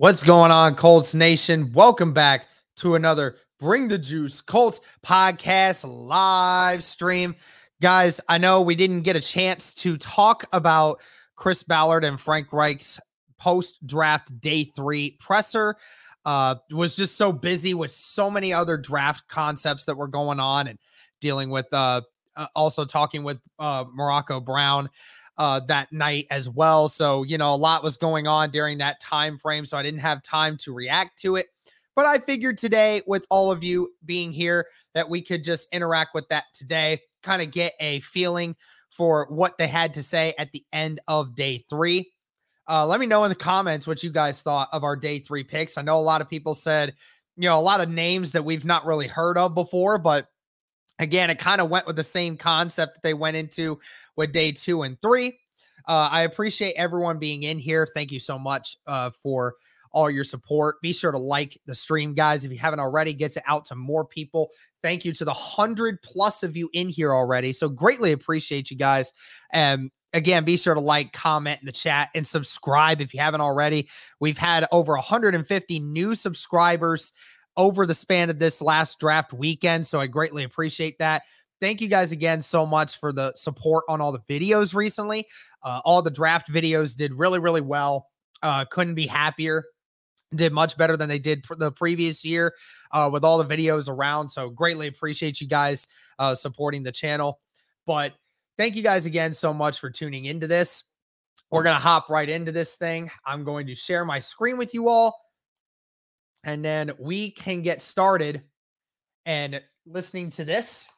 What's going on, Colts Nation? Welcome back to another Bring the Juice Colts podcast live stream. Guys, I know we didn't get a chance to talk about Chris Ballard and Frank Reich's post draft day three presser. Uh, was just so busy with so many other draft concepts that were going on and dealing with uh, uh also talking with uh, Morocco Brown uh, that night as well. So, you know, a lot was going on during that time frame. So I didn't have time to react to it. But I figured today, with all of you being here, that we could just interact with that today, kind of get a feeling for what they had to say at the end of day three. Uh, let me know in the comments what you guys thought of our day three picks. I know a lot of people said, you know, a lot of names that we've not really heard of before, but again, it kind of went with the same concept that they went into with day two and three. Uh, I appreciate everyone being in here. Thank you so much uh, for all your support. Be sure to like the stream, guys. If you haven't already, gets it out to more people. Thank you to the hundred plus of you in here already. So greatly appreciate you guys. And again, be sure to like, comment in the chat, and subscribe if you haven't already. We've had over 150 new subscribers over the span of this last draft weekend. So I greatly appreciate that. Thank you guys again so much for the support on all the videos recently. Uh, all the draft videos did really, really well. Uh, couldn't be happier. Did much better than they did the previous year uh, with all the videos around. So greatly appreciate you guys uh, supporting the channel. But thank you guys again so much for tuning into this. We're going to hop right into this thing. I'm going to share my screen with you all and then we can get started and listening to this.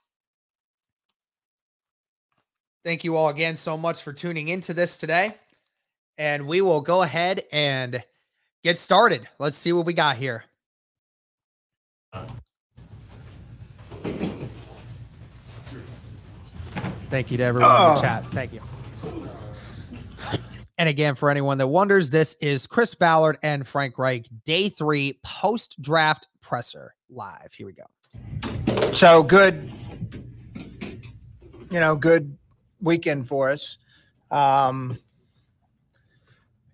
Thank you all again so much for tuning into this today. And we will go ahead and get started. Let's see what we got here. Thank you to everyone oh. in the oh. chat. Thank you. And again, for anyone that wonders, this is Chris Ballard and Frank Reich, day three post draft presser live. Here we go. So good, you know, good weekend for us. Um,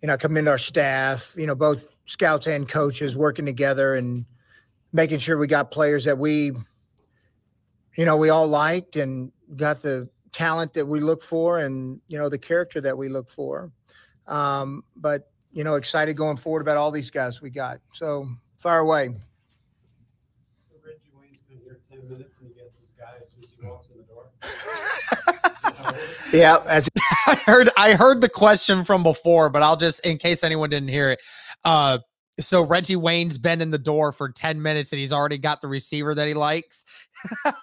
you know, commend our staff, you know, both scouts and coaches working together and making sure we got players that we, you know, we all liked and got the talent that we look for and, you know, the character that we look for. Um, but you know, excited going forward about all these guys we got. So fire away. So Reggie Wayne's been here 10 minutes and he gets his guy as soon as he walks in the door. yeah, as I heard I heard the question from before, but I'll just in case anyone didn't hear it. Uh so Reggie Wayne's been in the door for 10 minutes and he's already got the receiver that he likes.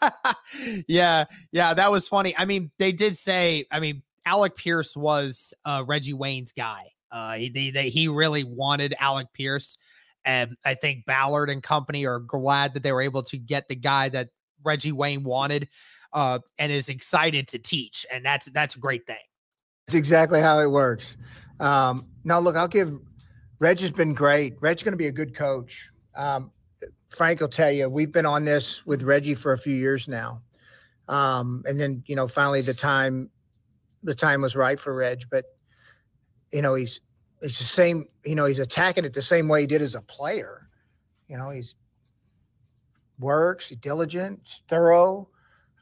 yeah, yeah, that was funny. I mean, they did say, I mean, Alec Pierce was uh, Reggie Wayne's guy. Uh, they, they, he really wanted Alec Pierce. And I think Ballard and company are glad that they were able to get the guy that Reggie Wayne wanted uh, and is excited to teach. And that's that's a great thing. That's exactly how it works. Um, now, look, I'll give Reggie's been great. Reggie's going to be a good coach. Um, Frank will tell you, we've been on this with Reggie for a few years now. Um, and then, you know, finally the time the time was right for Reg, but you know, he's it's the same, you know, he's attacking it the same way he did as a player. You know, he's works, he's diligent, he's thorough.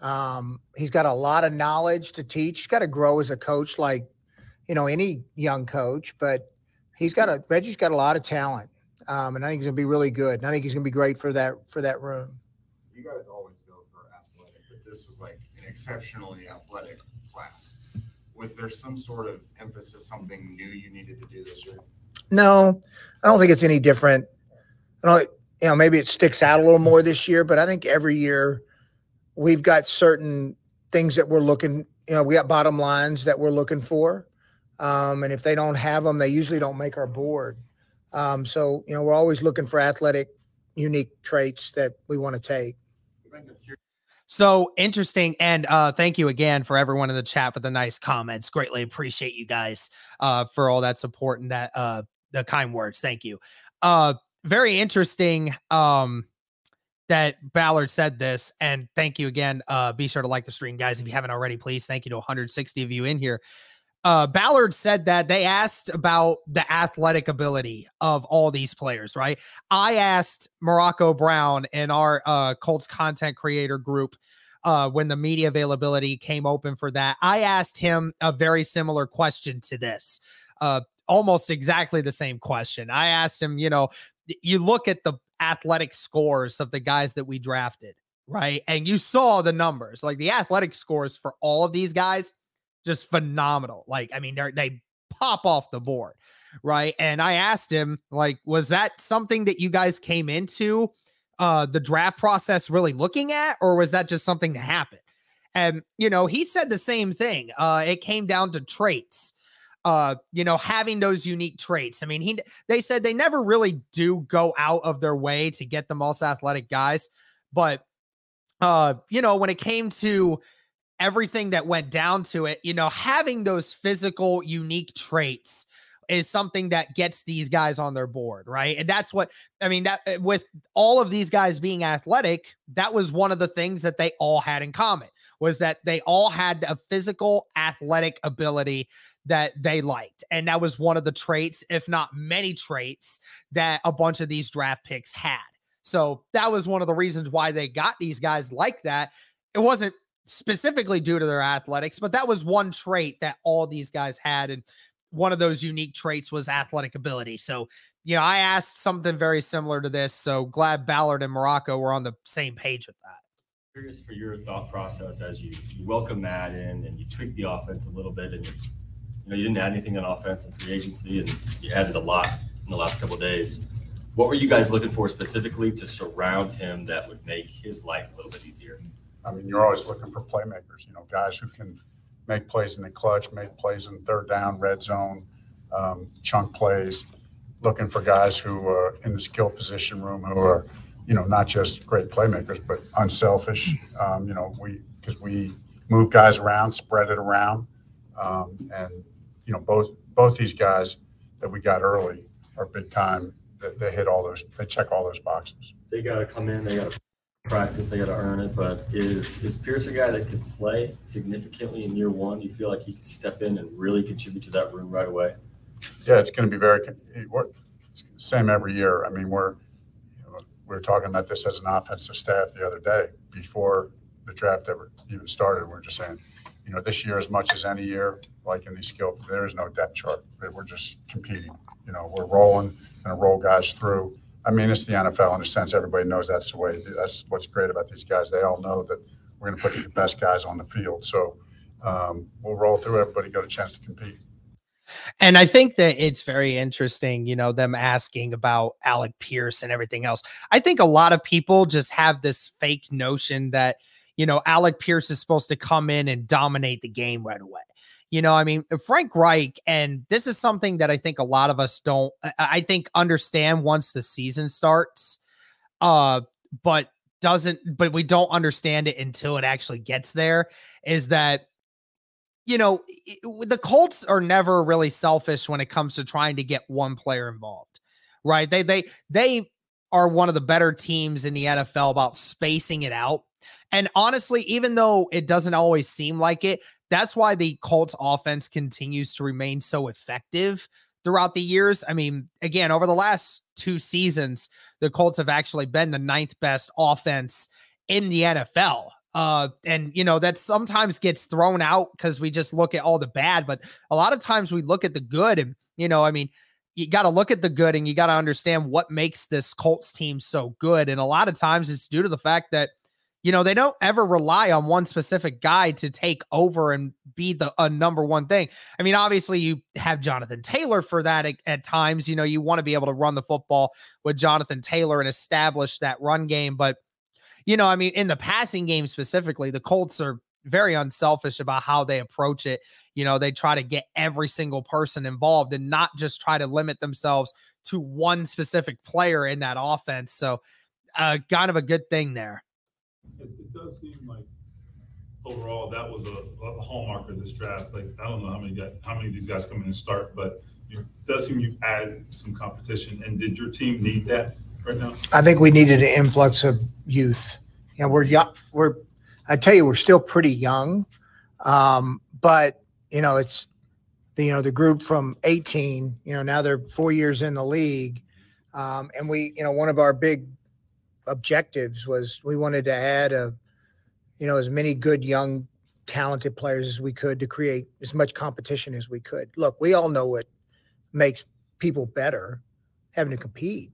Um, he's got a lot of knowledge to teach. He's got to grow as a coach, like you know any young coach. But he's got a Reggie's got a lot of talent, um, and I think he's gonna be really good. And I think he's gonna be great for that for that room. You guys always go for athletic, but this was like an exceptionally athletic class. Was there some sort of emphasis, something new you needed to do this year? No, I don't think it's any different. I don't, you know, maybe it sticks out a little more this year, but I think every year we've got certain things that we're looking, you know, we got bottom lines that we're looking for. Um, and if they don't have them, they usually don't make our board. Um, so, you know, we're always looking for athletic, unique traits that we want to take. So interesting. And uh, thank you again for everyone in the chat with the nice comments. Greatly appreciate you guys uh, for all that support and that uh, the kind words. Thank you. Uh, very interesting. Um, that Ballard said this. And thank you again. Uh, be sure to like the stream, guys. If you haven't already, please. Thank you to 160 of you in here. Uh, Ballard said that they asked about the athletic ability of all these players, right? I asked Morocco Brown in our uh, Colts content creator group uh, when the media availability came open for that. I asked him a very similar question to this, uh, almost exactly the same question. I asked him, you know, you look at the athletic scores of the guys that we drafted, right? And you saw the numbers, like the athletic scores for all of these guys, just phenomenal. Like, I mean, they they pop off the board, right? And I asked him, like, was that something that you guys came into uh the draft process really looking at, or was that just something that happened? And you know, he said the same thing. Uh, it came down to traits uh, you know, having those unique traits. I mean, he they said they never really do go out of their way to get the most athletic guys, but uh, you know, when it came to everything that went down to it, you know, having those physical unique traits is something that gets these guys on their board, right? And that's what I mean that eh, with all of these guys being athletic, that was one of the things that they all had in common was that they all had a physical athletic ability that they liked. And that was one of the traits, if not many traits, that a bunch of these draft picks had. So that was one of the reasons why they got these guys like that. It wasn't specifically due to their athletics, but that was one trait that all these guys had. And one of those unique traits was athletic ability. So, you know, I asked something very similar to this. So glad Ballard and Morocco were on the same page with that. Curious for your thought process as you, you welcome Matt in and you tweak the offense a little bit and you you know, you didn't add anything on offense in free agency, and you added a lot in the last couple days. What were you guys looking for specifically to surround him that would make his life a little bit easier? I mean, you're always looking for playmakers, you know, guys who can make plays in the clutch, make plays in third down, red zone, um, chunk plays. Looking for guys who are in the skill position room who are, you know, not just great playmakers, but unselfish. Um, you know, we because we move guys around, spread it around, um, and you know, both both these guys that we got early are big time. They, they hit all those. They check all those boxes. They got to come in. They got to practice. They got to earn it. But is is Pierce a guy that could play significantly in year one? You feel like he could step in and really contribute to that room right away? Yeah, it's going to be very. Same every year. I mean, we're you know, we were talking about this as an offensive staff the other day before the draft ever even started. We we're just saying you know, this year as much as any year, like in these skill, there is no depth chart. We're just competing. You know, we're rolling and roll guys through. I mean, it's the NFL in a sense. Everybody knows that's the way. That's what's great about these guys. They all know that we're going to put the best guys on the field. So um, we'll roll through. Everybody got a chance to compete. And I think that it's very interesting, you know, them asking about Alec Pierce and everything else. I think a lot of people just have this fake notion that you know, Alec Pierce is supposed to come in and dominate the game right away. You know, I mean, Frank Reich, and this is something that I think a lot of us don't, I think, understand once the season starts, uh, but doesn't, but we don't understand it until it actually gets there. Is that, you know, the Colts are never really selfish when it comes to trying to get one player involved, right? They, they, they are one of the better teams in the NFL about spacing it out And honestly, even though it doesn't always seem like it, that's why the Colts offense continues to remain so effective throughout the years. I mean, again, over the last two seasons, the Colts have actually been the ninth best offense in the NFL. Uh, and you know, that sometimes gets thrown out because we just look at all the bad, but a lot of times we look at the good. And, you know, I mean, you got to look at the good and you got to understand what makes this Colts team so good. And a lot of times it's due to the fact that, you know, they don't ever rely on one specific guy to take over and be the a number one thing. I mean, obviously you have Jonathan Taylor for that at, at times. You know, you want to be able to run the football with Jonathan Taylor and establish that run game. But, you know, I mean, in the passing game specifically, the Colts are very unselfish about how they approach it. You know, they try to get every single person involved and not just try to limit themselves to one specific player in that offense. So, uh, kind of a good thing there. It, it does seem like overall that was a, a hallmark of this draft. Like I don't know how many guys, how many of these guys come in and start, but it does seem you added some competition. And did your team need that right now? I think we needed an influx of youth. You know, we're young. We're, I tell you, we're still pretty young, um, but you know, it's the you know the group from 18. You know, now they're four years in the league, um, and we, you know, one of our big objectives was we wanted to add a, you know, as many good young talented players as we could to create as much competition as we could. Look, we all know what makes people better having to compete.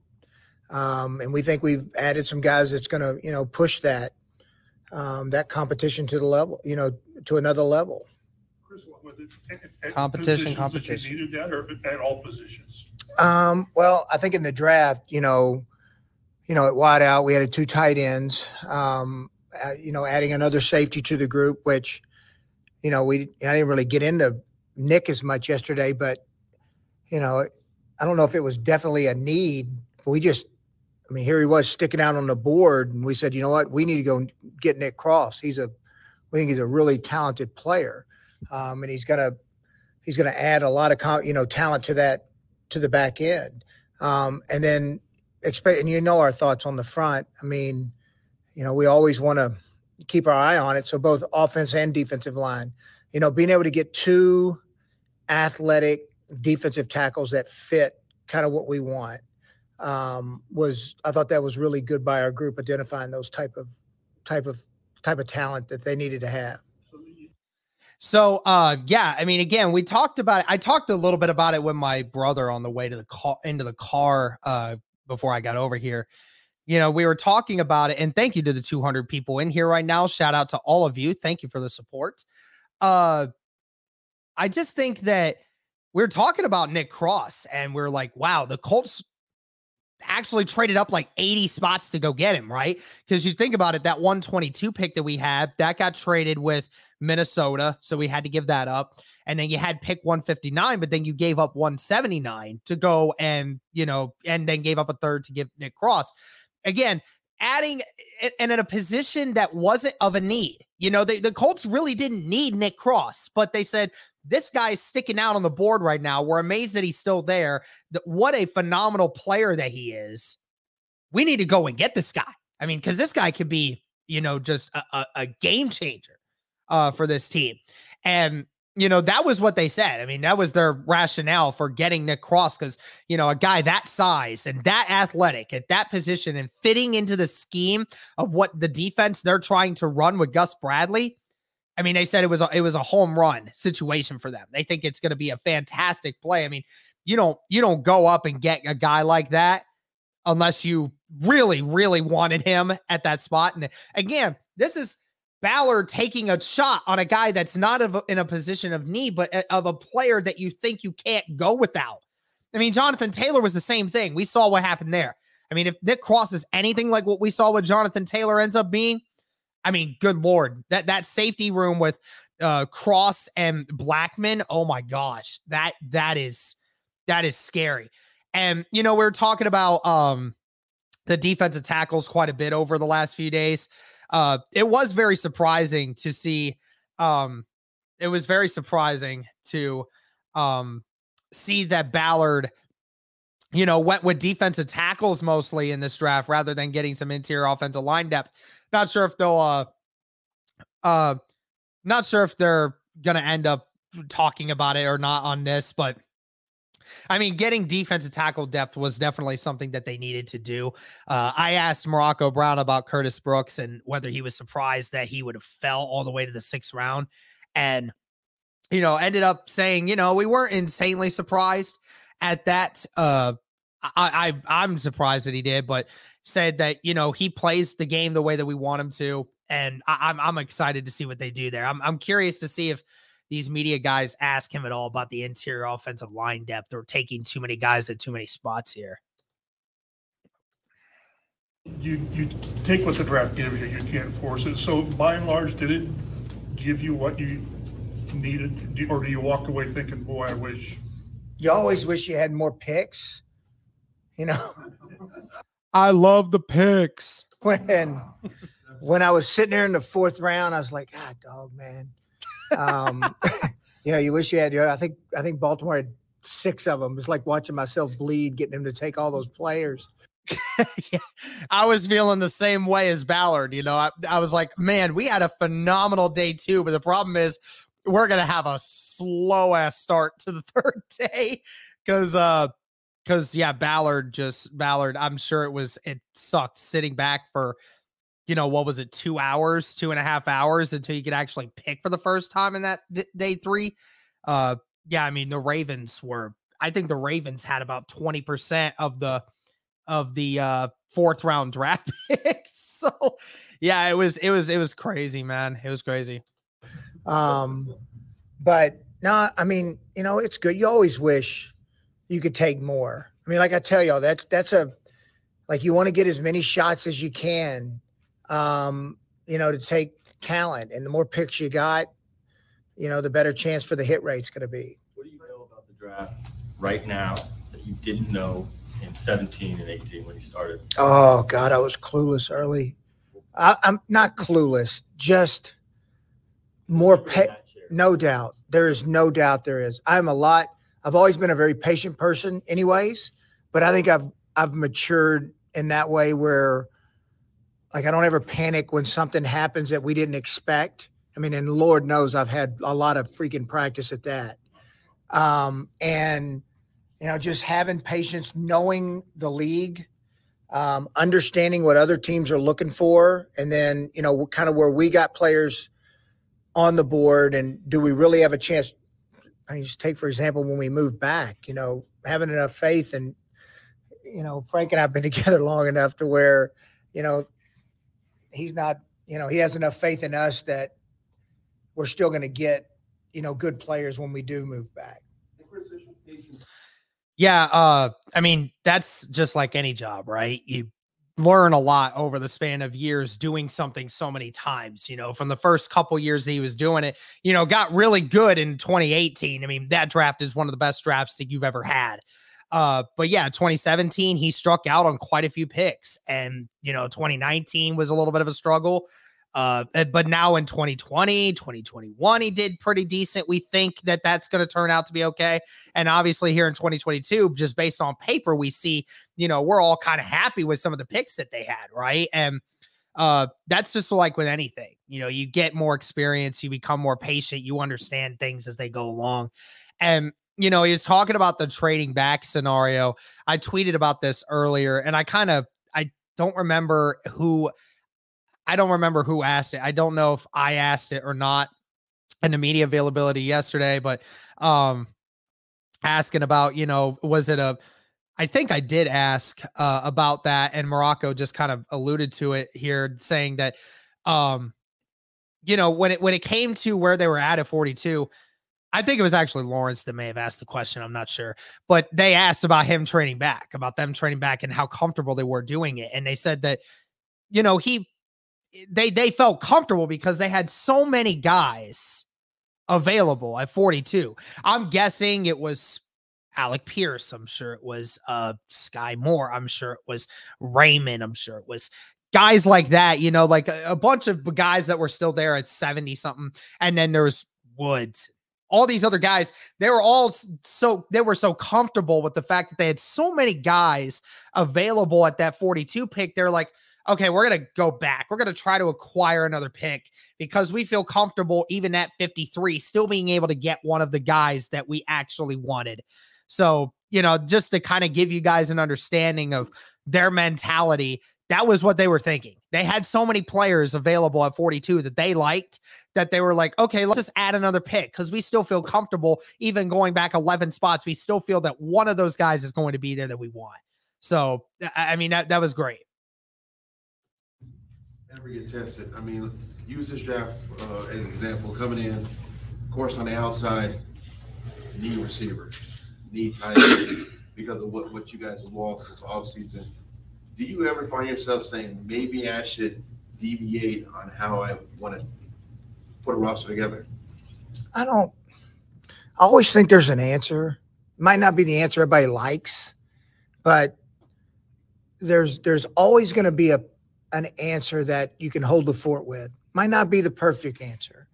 Um, and we think we've added some guys that's going to, you know, push that um, that competition to the level, you know, to another level. Chris, what was it? At- at Competition, positions that you competition. Needed that or at all positions? Um, well, I think in the draft, you know, you know, at wide out, we had two tight ends. Um, uh, you know, adding another safety to the group, which, you know, we I didn't really get into Nick as much yesterday, but you know, I don't know if it was definitely a need. We just, I mean, here he was sticking out on the board, and we said, you know what, we need to go get Nick Cross. He's a, we think he's a really talented player, um, and he's gonna, he's gonna add a lot of, you know, talent to that to the back end. Um, and then expect, and you know our thoughts on the front. I mean, you know, we always want to keep our eye on it. So both offense and defensive line, you know, being able to get two athletic defensive tackles that fit kind of what we want um, was, I thought that was really good by our group identifying those type of, type of, type of talent that they needed to have. So uh yeah, I mean again, we talked about it. I talked a little bit about it with my brother on the way to the car into the car uh before I got over here. You know, we were talking about it and thank you to the 200 people in here right now. Shout out to all of you. Thank you for the support. Uh I just think that we're talking about Nick Cross and we're like, wow, the Colts actually traded up like 80 spots to go get him, right? Because you think about it, that 122 pick that we had, that got traded with Minnesota. So we had to give that up. And then you had pick 159, but then you gave up 179 to go and, you know, and then gave up a third to give Nick Cross. Again, adding and in a position that wasn't of a need. You know, they, the Colts really didn't need Nick Cross, but they said, this guy is sticking out on the board right now. We're amazed that he's still there. What a phenomenal player that he is. We need to go and get this guy. I mean, because this guy could be, you know, just a, a, a game changer uh, for this team. And you know, that was what they said. I mean, that was their rationale for getting Nick Cross because, you know, a guy that size and that athletic at that position and fitting into the scheme of what the defense they're trying to run with Gus Bradley. I mean, they said it was a, it was a home run situation for them. They think it's going to be a fantastic play. I mean, you don't you don't go up and get a guy like that unless you really really wanted him at that spot. And again, this is Ballard taking a shot on a guy that's not in a position of need, but a- of a player that you think you can't go without. I mean, Jonathan Taylor was the same thing. We saw what happened there. I mean, if Nick Cross is anything like what we saw with Jonathan Taylor ends up being, I mean, good lord, that that safety room with uh Cross and Blackmon, oh my gosh, that that is that is scary. And you know, we are talking about um the defensive tackles quite a bit over the last few days uh it was very surprising to see um it was very surprising to um see that Ballard you know went with defensive tackles mostly in this draft rather than getting some interior offensive line depth not sure if they'll uh Uh, not sure if they're gonna end up talking about it or not on this, but I mean, getting defensive tackle depth was definitely something that they needed to do. Uh, I asked Morocco Brown about Curtis Brooks and whether he was surprised that he would have fell all the way to the sixth round, and you know, ended up saying, you know, we weren't insanely surprised at that. Uh, I, I I'm surprised that he did, but said that you know he plays the game the way that we want him to, and I, I'm I'm excited to see what they do there. I'm I'm curious to see if these media guys ask him at all about the interior offensive line depth or taking too many guys at too many spots here. You you take what the draft gives you. You can't force it. So by and large, did it give you what you needed, or do you walk away thinking, "Boy, I wish"? You always wish you had more picks. You know, I love the picks. when when I was sitting there in the fourth round, I was like, "Ah, dog, man." Um, you know, you wish you had. I think I think Baltimore had six of them. It's like watching myself bleed, getting them to take all those players. yeah, I was feeling the same way as Ballard. You know, I, I was like, man, we had a phenomenal day too, but the problem is we're gonna have a slow ass start to the third day because uh because yeah, Ballard just Ballard. I'm sure it was it sucked sitting back for you know what was it two hours, two and a half hours until you could actually pick for the first time in that d- day three. Uh, yeah, I mean the Ravens were. I think the Ravens had about twenty percent of the of the uh fourth round draft picks. So yeah, it was it was it was crazy, man. It was crazy. Um, but no, I mean, you know, it's good. You always wish you could take more. I mean, like I tell y'all, that's that's a like you want to get as many shots as you can, um, you know, to take talent. And the more picks you got, you know, the better chance for the hit rate's going to be. What do you know about the draft right now that you didn't know in 17 and 18 when you started? Oh God, I was clueless early. I, I'm not clueless, just more You're pe- No doubt. There is no doubt there is. I'm a lot. I've always been a very patient person anyways, but I think I've I've matured in that way where like I don't ever panic when something happens that we didn't expect. I mean, and Lord knows I've had a lot of freaking practice at that. Um, and you know, just having patience, knowing the league, um, understanding what other teams are looking for, and then you know, kind of where we got players on the board, and do we really have a chance? I mean, just take for example when we move back, you know, having enough faith, and you know, Frank and I've been together long enough to where, you know, he's not, you know, he has enough faith in us that we're still going to get, you know, good players when we do move back. Yeah, uh, I mean, that's just like any job, right? You learn a lot over the span of years doing something so many times, you know, from the first couple years that he was doing it, you know, got really good in 2018. I mean, that draft is one of the best drafts that you've ever had. Uh, but yeah, 2017, he struck out on quite a few picks. And, you know, 2019 was a little bit of a struggle. Uh, uh, but now in 2020, 2021, he did pretty decent. We think that that's going to turn out to be okay. And obviously, here in 2022, just based on paper, we see, you know, we're all kind of happy with some of the picks that they had, right? And uh, that's just like with anything, you know, you get more experience, you become more patient, you understand things as they go along. And you know, he was talking about the trading back scenario. I tweeted about this earlier, and I kind of I don't remember who I don't remember who asked it. I don't know if I asked it or not in the media availability yesterday, but um asking about, you know, was it a I think I did ask uh, about that, and Morocco just kind of alluded to it here, saying that, um, you know, when it when it came to where they were at at 42, I think it was actually Lawrence that may have asked the question. I'm not sure, but they asked about him training back, about them training back, and how comfortable they were doing it, and they said that, you know, he they they felt comfortable because they had so many guys available at 42. I'm guessing it was Alec Pierce. I'm sure it was uh Skyy Moore. I'm sure it was Raymond. I'm sure it was guys like that, you know, like a, a bunch of guys that were still there at 70 something. And then there was Woods. All these other guys, they were all so they were so comfortable with the fact that they had so many guys available at that 42 pick. They're like, okay, we're going to go back. We're going to try to acquire another pick because we feel comfortable, even at 53, still being able to get one of the guys that we actually wanted. So, you know, just to kind of give you guys an understanding of their mentality, that was what they were thinking. They had so many players available at 42 that they liked that they were like, okay, let's just add another pick because we still feel comfortable, even going back 11 spots. We still feel that one of those guys is going to be there that we want. So, I mean, that, that was great ever get tested. I mean, use this draft uh, as an example. Coming in, of course, on the outside, need receivers, need tight ends because of what, what you guys have lost this offseason. Do you ever find yourself saying, maybe I should deviate on how I want to put a roster together? I don't. I always think there's an answer. Might not be the answer everybody likes, but there's there's always going to be a an answer that you can hold the fort with. Might not be the perfect answer.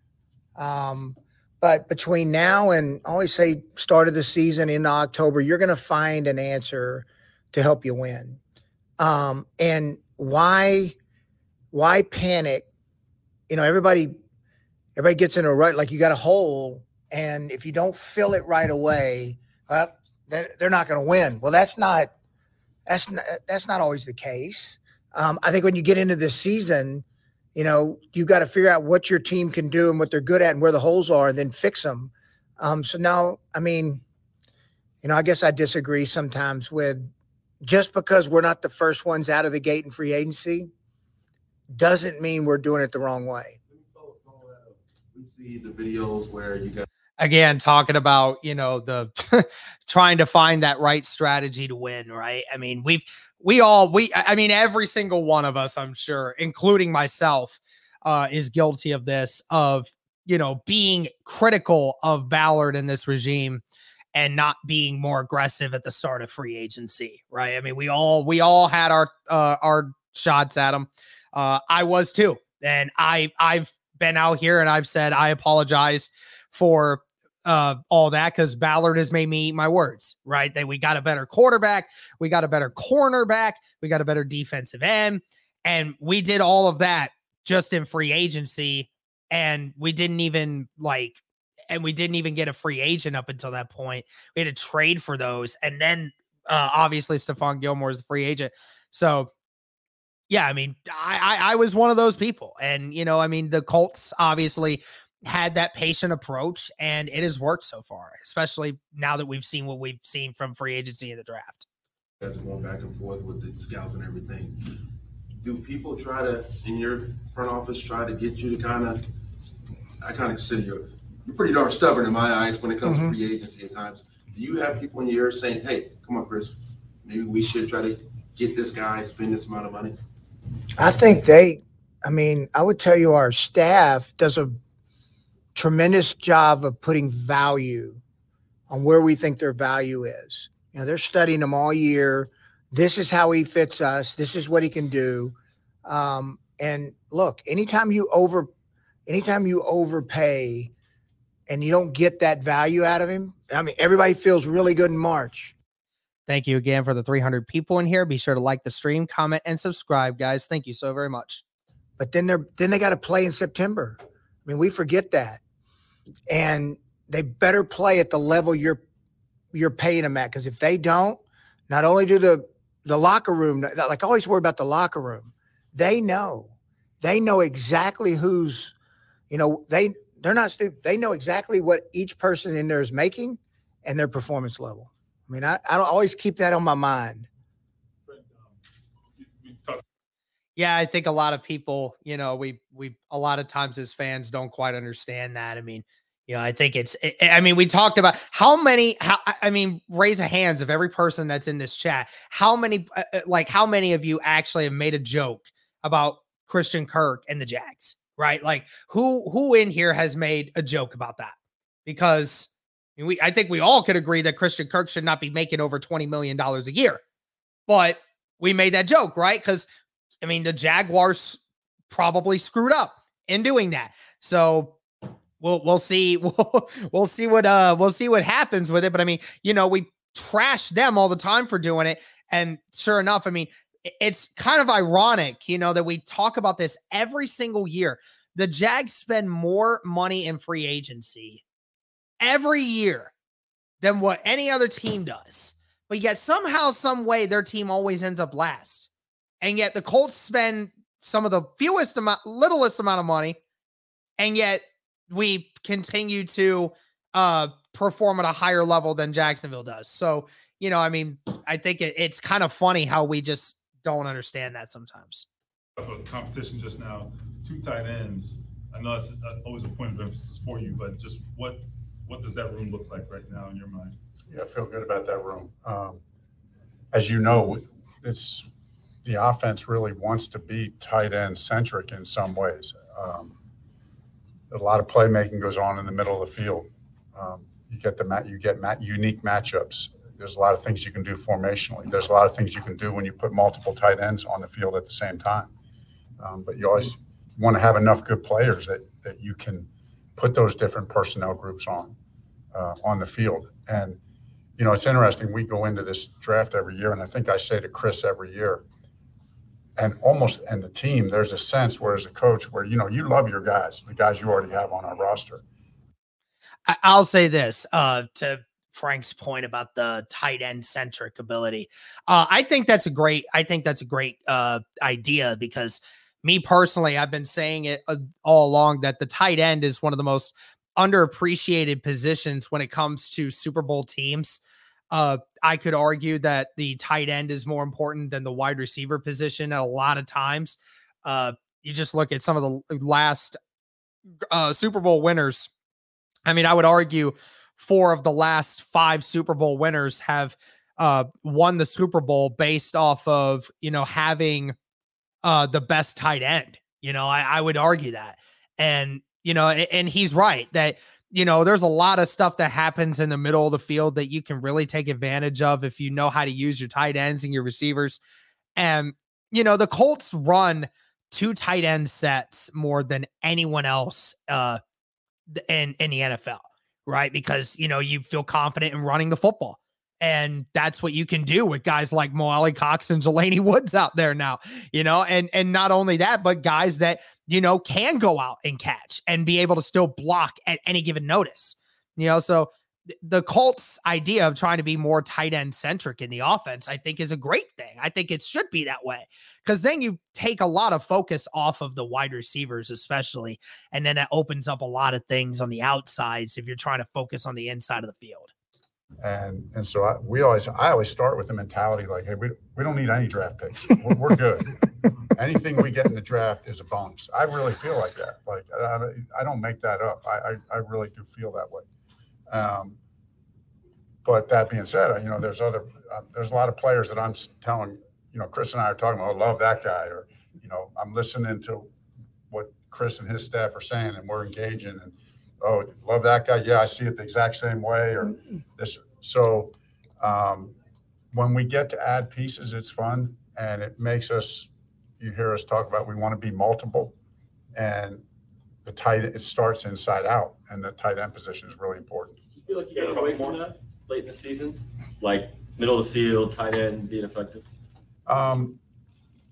Um, but between now and always say start of the season in October, you're going to find an answer to help you win. Um, and why, why panic? You know, everybody, everybody gets in a rut like you got a hole, and if you don't fill it right away, uh, they're not going to win. Well, that's not, that's not, that's not always the case. Um, I think when you get into this season, you know, you've got to figure out what your team can do and what they're good at and where the holes are, and then fix them. Um, so now, I mean, you know, I guess I disagree sometimes with just because we're not the first ones out of the gate in free agency doesn't mean we're doing it the wrong way. We see the videos where you got again talking about you know the trying to find that right strategy to win right i mean we've we all we I mean every single one of us, I'm sure, including myself, uh, is guilty of this of you know being critical of Ballard in this regime and not being more aggressive at the start of free agency, right? I mean, we all we all had our uh, our shots at him. Uh, I was too, and I I've been out here and I've said I apologize for uh, all that because Ballard has made me eat my words, right? That we got a better quarterback, we got a better cornerback, we got a better defensive end, and we did all of that just in free agency, and we didn't even like, and we didn't even get a free agent up until that point. We had to trade for those, and then uh, obviously Stephon Gilmore is the free agent, so. Yeah, I mean, I, I I was one of those people, and you know, I mean, the Colts obviously had that patient approach and it has worked so far, especially now that we've seen what we've seen from free agency in the draft. That's going back and forth with the scouts and everything. Do people try to, in your front office, try to get you to kind of, I kind of consider you, you're pretty darn stubborn in my eyes when it comes mm-hmm. to free agency at times. Do you have people in your ear saying, hey, come on, Chris, maybe we should try to get this guy, spend this amount of money? I think they, I mean, I would tell you our staff does a tremendous job of putting value on where we think their value is. You know, they're studying them all year. This is how he fits us. This is what he can do. Um, and look, anytime you over, anytime you overpay, and you don't get that value out of him, I mean, everybody feels really good in March. Thank you again for the 300 people in here. Be sure to like the stream, comment, and subscribe, guys. Thank you so very much. But then they're then they got to play in September. I mean, we forget that and they better play at the level you're you're paying them at. Because if they don't, not only do the the locker room like always worry about the locker room, they know they know exactly who's you know they they're not stupid. They know exactly what each person in there is making and their performance level. I mean, I, I don't always keep that on my mind. Yeah, I think a lot of people, you know, we we a lot of times as fans don't quite understand that. I mean, you know, I think it's. Eh, eh, I mean, we talked about how many. How I mean, raise a hands of every person that's in this chat. How many, uh, like, how many of you actually have made a joke about Christian Kirk and the Jags? Right? Like, who who in here has made a joke about that? Because I mean, we, I think we all could agree that Christian Kirk should not be making over twenty million dollars a year, but we made that joke, right? Because I mean, the Jaguars probably screwed up in doing that. So we'll we'll see we'll we'll see what uh we'll see what happens with it. But I mean, you know, we trash them all the time for doing it. And sure enough, I mean, it's kind of ironic, you know, that we talk about this every single year. The Jags spend more money in free agency every year than what any other team does. But yet somehow, some way, their team always ends up last. And yet the Colts spend some of the fewest amount, littlest amount of money, and yet we continue to uh perform at a higher level than Jacksonville does. So, you know, I mean, I think it, it's kind of funny how we just don't understand that sometimes. For competition just now, two tight ends. I know it's always a point of emphasis for you, but just what what does that room look like right now in your mind? Yeah, I feel good about that room. Um, as you know, it's the offense really wants to be tight end centric in some ways. Um, a lot of playmaking goes on in the middle of the field. Um, you get the mat, you get mat, unique matchups. There's a lot of things you can do formationally. There's a lot of things you can do when you put multiple tight ends on the field at the same time. Um, but you always want to have enough good players that that you can put those different personnel groups on uh, on the field. And you know, it's interesting. We go into this draft every year, and I think I say to Chris every year, and almost and the team, there's a sense where as a coach, where you know you love your guys, the guys you already have on our roster. I'll say this uh, to Frank's point about the tight end centric ability. Uh, I think that's a great. I think that's a great uh, idea because me personally, I've been saying it uh, all along that the tight end is one of the most underappreciated positions when it comes to Super Bowl teams. Uh, I could argue that the tight end is more important than the wide receiver position at a lot of times. Uh, you just look at some of the last uh, Super Bowl winners. I mean, I would argue four of the last five Super Bowl winners have uh, won the Super Bowl based off of you know having uh, the best tight end. You know, I, I would argue that, and you know, and, and he's right that you know, there's a lot of stuff that happens in the middle of the field that you can really take advantage of if you know how to use your tight ends and your receivers. And, you know, the Colts run two tight end sets more than anyone else uh, in, in the NFL, right? Because, you know, you feel confident in running the football. And that's what you can do with guys like Mo Alie-Cox and Jelani Woods out there now, you know, and and not only that, but guys that you know can go out and catch and be able to still block at any given notice, you know. So the Colts' idea of trying to be more tight end centric in the offense, I think, is a great thing. I think it should be that way because then you take a lot of focus off of the wide receivers, especially, and then it opens up a lot of things on the outsides if you're trying to focus on the inside of the field. And and so I, we always I always start with the mentality like, hey, we, we don't need any draft picks. We're, we're good. Anything we get in the draft is a bonus. I really feel like that. Like I, I don't make that up. I, I, I really do feel that way. Um, but that being said, you know, there's other uh, there's a lot of players that I'm telling. You know, Chris and I are talking about. I love that guy, or you know, I'm listening to what Chris and his staff are saying, and we're engaging and oh, love that guy. Yeah, I see it the exact same way. Or this. So um, when we get to add pieces, it's fun and it makes us. You hear us talk about we want to be multiple, and the tight it starts inside out, and the tight end position is really important. You feel like you got away from that late in the season, like middle of the field, tight end being effective. Um,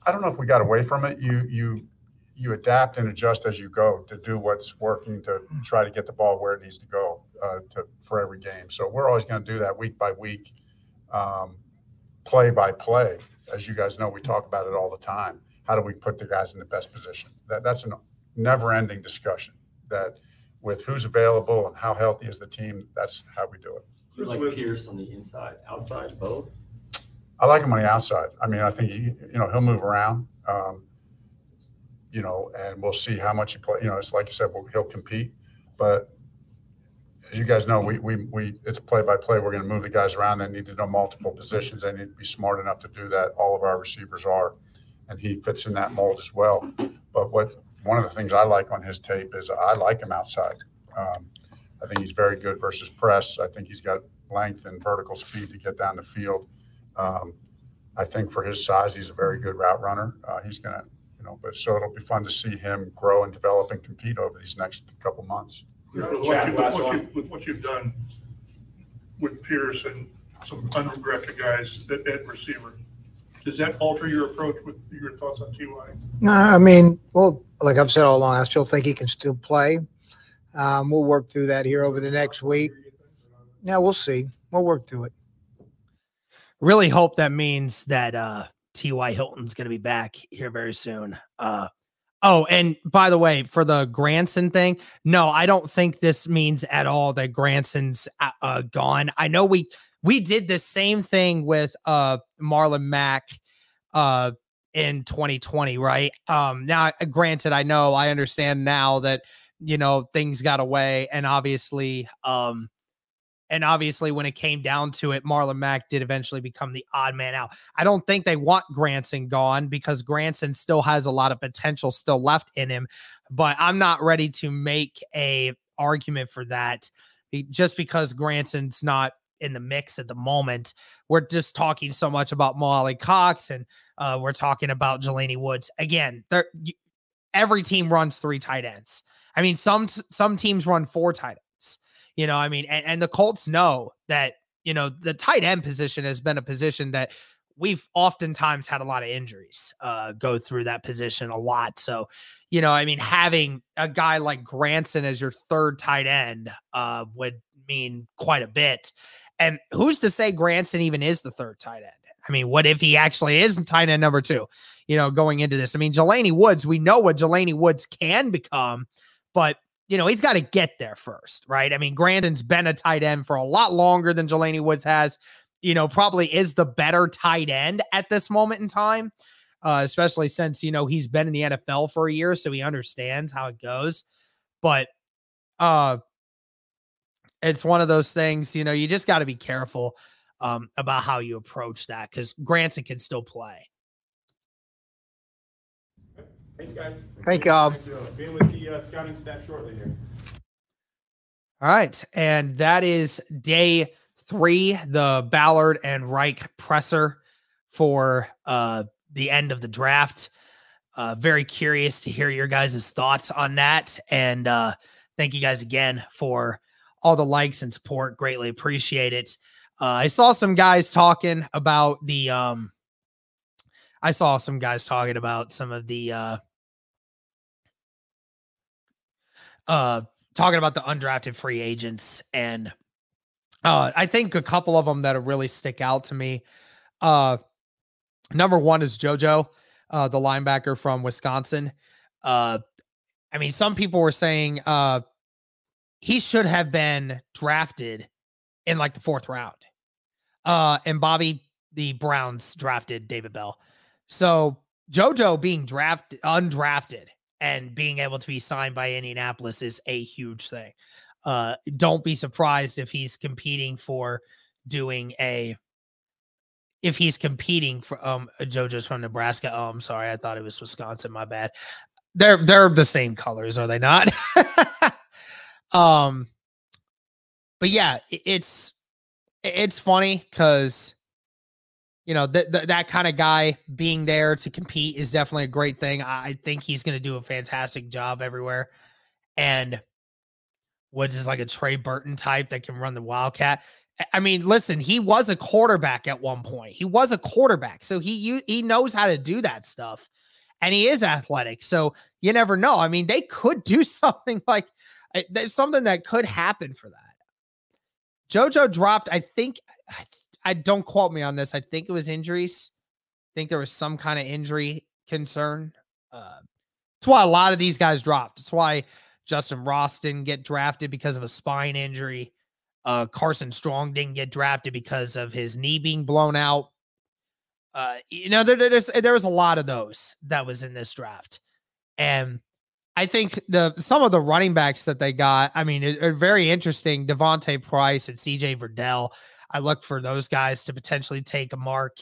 I don't know if we got away from it. You you you adapt and adjust as you go to do what's working to try to get the ball where it needs to go uh, to, for every game. So we're always going to do that week by week, um, play by play. As you guys know, we talk about it all the time. How do we put the guys in the best position? That, that's a never-ending discussion. That with who's available and how healthy is the team, that's how we do it. You like Pierce on the inside, outside, both. I like him on the outside. I mean, I think he, you know, he'll move around. Um, you know, and we'll see how much he play. You know, it's like you said, we'll, he'll compete, but as you guys know, we we, we it's play by play. We're going to move the guys around. They need to know multiple positions. They need to be smart enough to do that. All of our receivers are, and he fits in that mold as well. But what one of the things I like on his tape is I like him outside. Um, I think he's very good versus press. I think he's got length and vertical speed to get down the field. Um, I think for his size, he's a very good route runner. Uh, he's going to you know, but so it'll be fun to see him grow and develop and compete over these next couple months. With what you, with what you, with what you've done with Pierce and some undrafted guys at, at receiver, Does that alter your approach with your thoughts on Ty? No, I mean, well, like I've said all along, I still think he can still play. Um, we'll work through that here over the next week. Now we'll see. We'll work through it. Really hope that means that uh T.Y. Hilton's going to be back here very soon. Uh Oh, and by the way, for the Granson thing, no, I don't think this means at all that Granson's uh, uh, gone. I know we we did the same thing with uh Marlon Mack uh in 2020, right? Um now granted, I know I understand now that you know things got away and obviously um and obviously, when it came down to it, Marlon Mack did eventually become the odd man out. I don't think they want Granson gone because Granson still has a lot of potential still left in him. But I'm not ready to make a argument for that just because Granson's not in the mix at the moment. We're just talking so much about Mo Alie-Cox and uh, we're talking about Jelani Woods. Again, every team runs three tight ends. I mean, some some teams run four tight you know, I mean, and, and the Colts know that, you know, the tight end position has been a position that we've oftentimes had a lot of injuries uh, go through that position a lot. So, you know, I mean, having a guy like Granson as your third tight end uh, would mean quite a bit. And who's to say Granson even is the third tight end? I mean, what if he actually is tight end number two, you know, going into this? I mean, Jelani Woods, we know what Jelani Woods can become, but you know, he's got to get there first, right? I mean, Granson's been a tight end for a lot longer than Jelani Woods has, you know, probably is the better tight end at this moment in time, uh, especially since, you know, he's been in the NFL for a year, so he understands how it goes. But uh it's one of those things, you know, you just got to be careful um, about how you approach that because Granson can still play. Thanks, guys. Thank y'all. Being with the uh, scouting staff shortly here. All right. And that is day three, the Ballard and Reich presser for uh, the end of the draft. Uh, very curious to hear your guys' thoughts on that. And uh, thank you guys again for all the likes and support. Greatly appreciate it. Uh, I saw some guys talking about the um, I saw some guys talking about some of the uh uh talking about the undrafted free agents and uh I think a couple of them that really stick out to me. Uh number 1 is JoJo, uh the linebacker from Wisconsin. Uh I mean some people were saying uh he should have been drafted in like the 4th round. Uh and Bobby the Browns drafted David Bell. So JoJo being drafted, undrafted, and being able to be signed by Indianapolis is a huge thing. Uh, don't be surprised if he's competing for doing a. If he's competing for um JoJo's from Nebraska. Oh, I'm sorry, I thought it was Wisconsin. My bad. They're they're the same colors, are they not? um, but yeah, it's it's funny because you know that th- that kind of guy being there to compete is definitely a great thing. I think he's going to do a fantastic job everywhere. And Woods is like a Trey Burton type that can run the Wildcat. I mean, listen, he was a quarterback at one point. He was a quarterback, so he he knows how to do that stuff, and he is athletic. So you never know. I mean, they could do something like eh, there's something that could happen for that. JoJo dropped, I think, I don't quote me on this. I think it was injuries. I think there was some kind of injury concern. Uh, that's why a lot of these guys dropped. That's why Justin Ross didn't get drafted because of a spine injury. Uh, Carson Strong didn't get drafted because of his knee being blown out. Uh, you know, there, there's there was a lot of those that was in this draft, and I think the some of the running backs that they got, I mean, are very interesting. D'Vonte Price and C.J. Verdell. I look for those guys to potentially take a mark.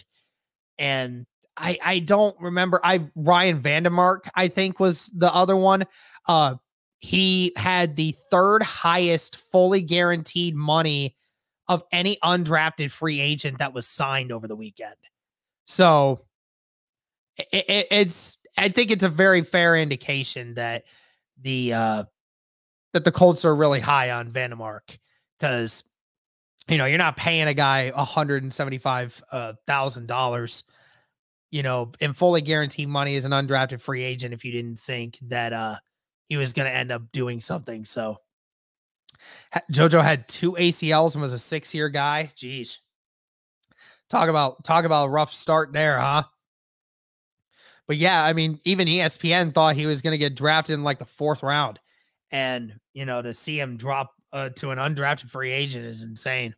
And I I don't remember. I Ryan Vandemark, I think, was the other one. Uh he had the third highest fully guaranteed money of any undrafted free agent that was signed over the weekend. So it, it, it's I think it's a very fair indication that the uh that the Colts are really high on Vandemark because you know, you're not paying a guy $175,000 uh, you know, in fully guaranteed money as an undrafted free agent if you didn't think that uh he was going to end up doing something. So JoJo had two ACLs and was a six year guy. Jeez. Talk about talk about a rough start there, huh? But yeah, I mean, even ESPN thought he was going to get drafted in like the fourth round, and you know to see him drop uh, to an undrafted free agent is insane.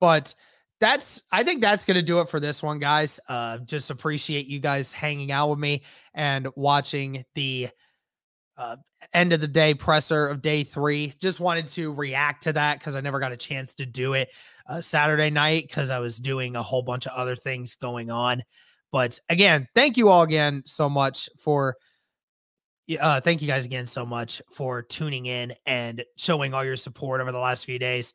But that's I think that's going to do it for this one, guys. Uh, just appreciate you guys hanging out with me and watching the uh, end of the day presser of day three. Just wanted to react to that because I never got a chance to do it uh, Saturday night because I was doing a whole bunch of other things going on. But again, thank you all again so much for. Uh, thank you guys again so much for tuning in and showing all your support over the last few days.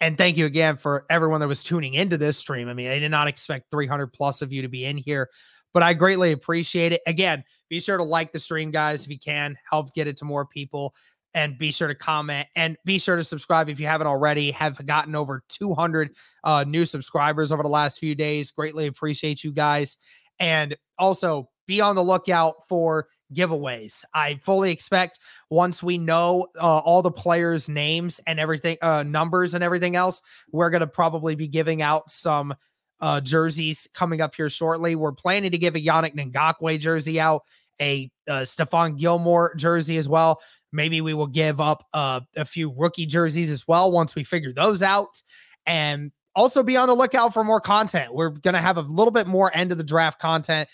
And thank you again for everyone that was tuning into this stream. I mean, I did not expect 300 plus of you to be in here, but I greatly appreciate it. Again, be sure to like the stream, guys, if you can, help get it to more people. And be sure to comment and be sure to subscribe if you haven't already. Have gotten over 200 uh, new subscribers over the last few days. Greatly appreciate you guys. And also be on the lookout for giveaways. I fully expect once we know uh, all the players' names and everything, uh, numbers and everything else, we're going to probably be giving out some uh, jerseys coming up here shortly. We're planning to give a Yannick Ngakoue jersey out, a uh, Stephon Gilmore jersey as well. Maybe we will give up uh, a few rookie jerseys as well once we figure those out. And also be on the lookout for more content. We're going to have a little bit more end of the draft content.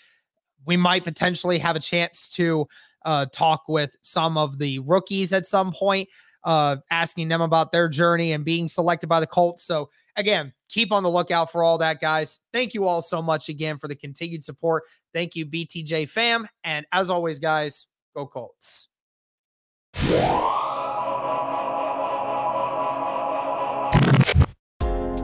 We might potentially have a chance to uh, talk with some of the rookies at some point, uh, asking them about their journey and being selected by the Colts. So, again, keep on the lookout for all that, guys. Thank you all so much again for the continued support. Thank you, BTJ fam. And as always, guys, go Colts.